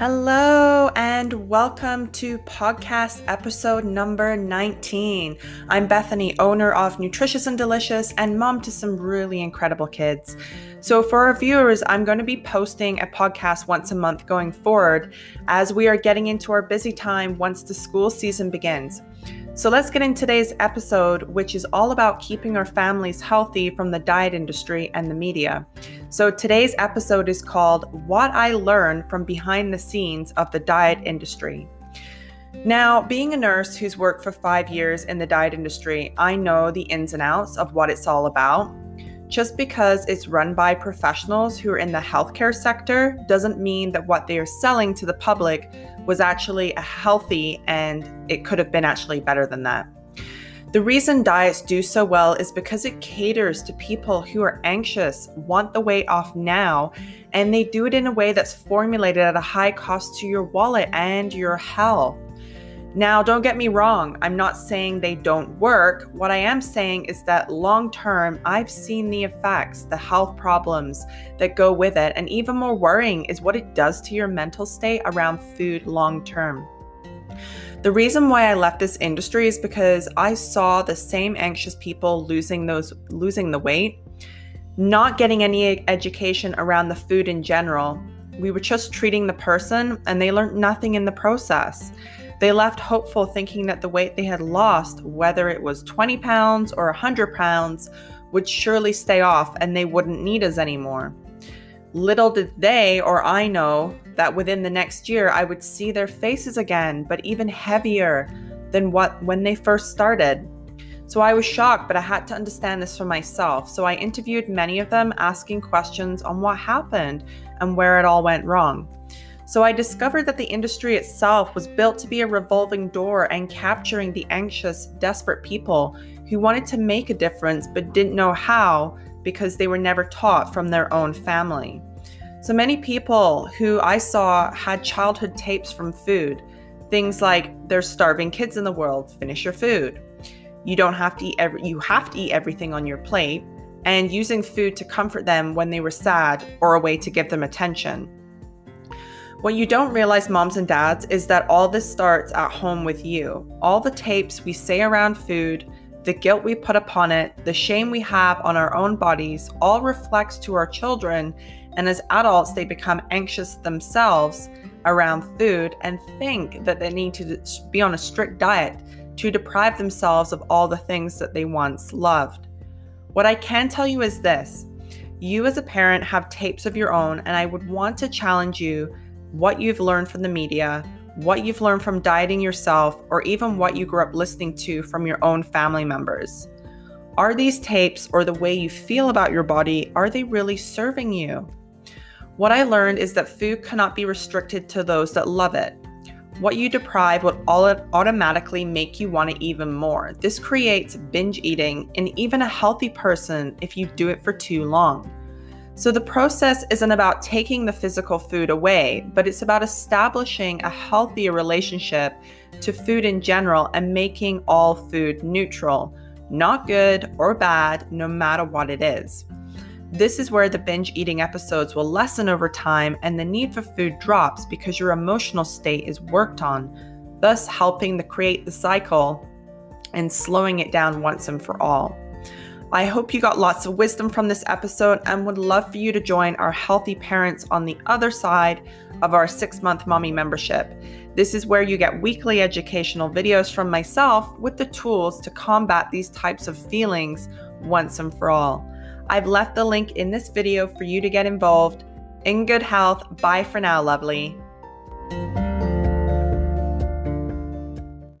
Hello, and welcome to podcast episode number 19. I'm Bethany, owner of Nutritious and Delicious, and mom to some really incredible kids. So, for our viewers, I'm going to be posting a podcast once a month going forward as we are getting into our busy time once the school season begins. So let's get in today's episode, which is all about keeping our families healthy from the diet industry and the media. So today's episode is called What I Learned from Behind the Scenes of the Diet Industry. Now, being a nurse who's worked for five years in the diet industry, I know the ins and outs of what it's all about. Just because it's run by professionals who are in the healthcare sector doesn't mean that what they are selling to the public was actually a healthy and it could have been actually better than that. The reason diets do so well is because it caters to people who are anxious, want the weight off now, and they do it in a way that's formulated at a high cost to your wallet and your health. Now, don't get me wrong, I'm not saying they don't work. What I am saying is that long term, I've seen the effects, the health problems that go with it, and even more worrying is what it does to your mental state around food long term. The reason why I left this industry is because I saw the same anxious people losing those losing the weight, not getting any education around the food in general. We were just treating the person and they learned nothing in the process. They left hopeful, thinking that the weight they had lost, whether it was 20 pounds or 100 pounds, would surely stay off and they wouldn't need us anymore. Little did they or I know that within the next year I would see their faces again, but even heavier than what when they first started. So I was shocked, but I had to understand this for myself. So I interviewed many of them asking questions on what happened and where it all went wrong. So I discovered that the industry itself was built to be a revolving door and capturing the anxious, desperate people who wanted to make a difference but didn't know how because they were never taught from their own family. So many people who I saw had childhood tapes from food. Things like there's starving kids in the world, finish your food. You don't have to eat every you have to eat everything on your plate and using food to comfort them when they were sad or a way to give them attention. What you don't realize, moms and dads, is that all this starts at home with you. All the tapes we say around food, the guilt we put upon it, the shame we have on our own bodies, all reflects to our children. And as adults, they become anxious themselves around food and think that they need to be on a strict diet to deprive themselves of all the things that they once loved. What I can tell you is this you, as a parent, have tapes of your own, and I would want to challenge you what you've learned from the media, what you've learned from dieting yourself, or even what you grew up listening to from your own family members. Are these tapes or the way you feel about your body, are they really serving you? What I learned is that food cannot be restricted to those that love it. What you deprive will automatically make you want it even more. This creates binge eating in even a healthy person if you do it for too long. So the process isn't about taking the physical food away, but it's about establishing a healthier relationship to food in general and making all food neutral, not good or bad, no matter what it is. This is where the binge eating episodes will lessen over time and the need for food drops because your emotional state is worked on, thus helping to create the cycle and slowing it down once and for all. I hope you got lots of wisdom from this episode and would love for you to join our healthy parents on the other side of our six month mommy membership. This is where you get weekly educational videos from myself with the tools to combat these types of feelings once and for all. I've left the link in this video for you to get involved. In good health. Bye for now, lovely.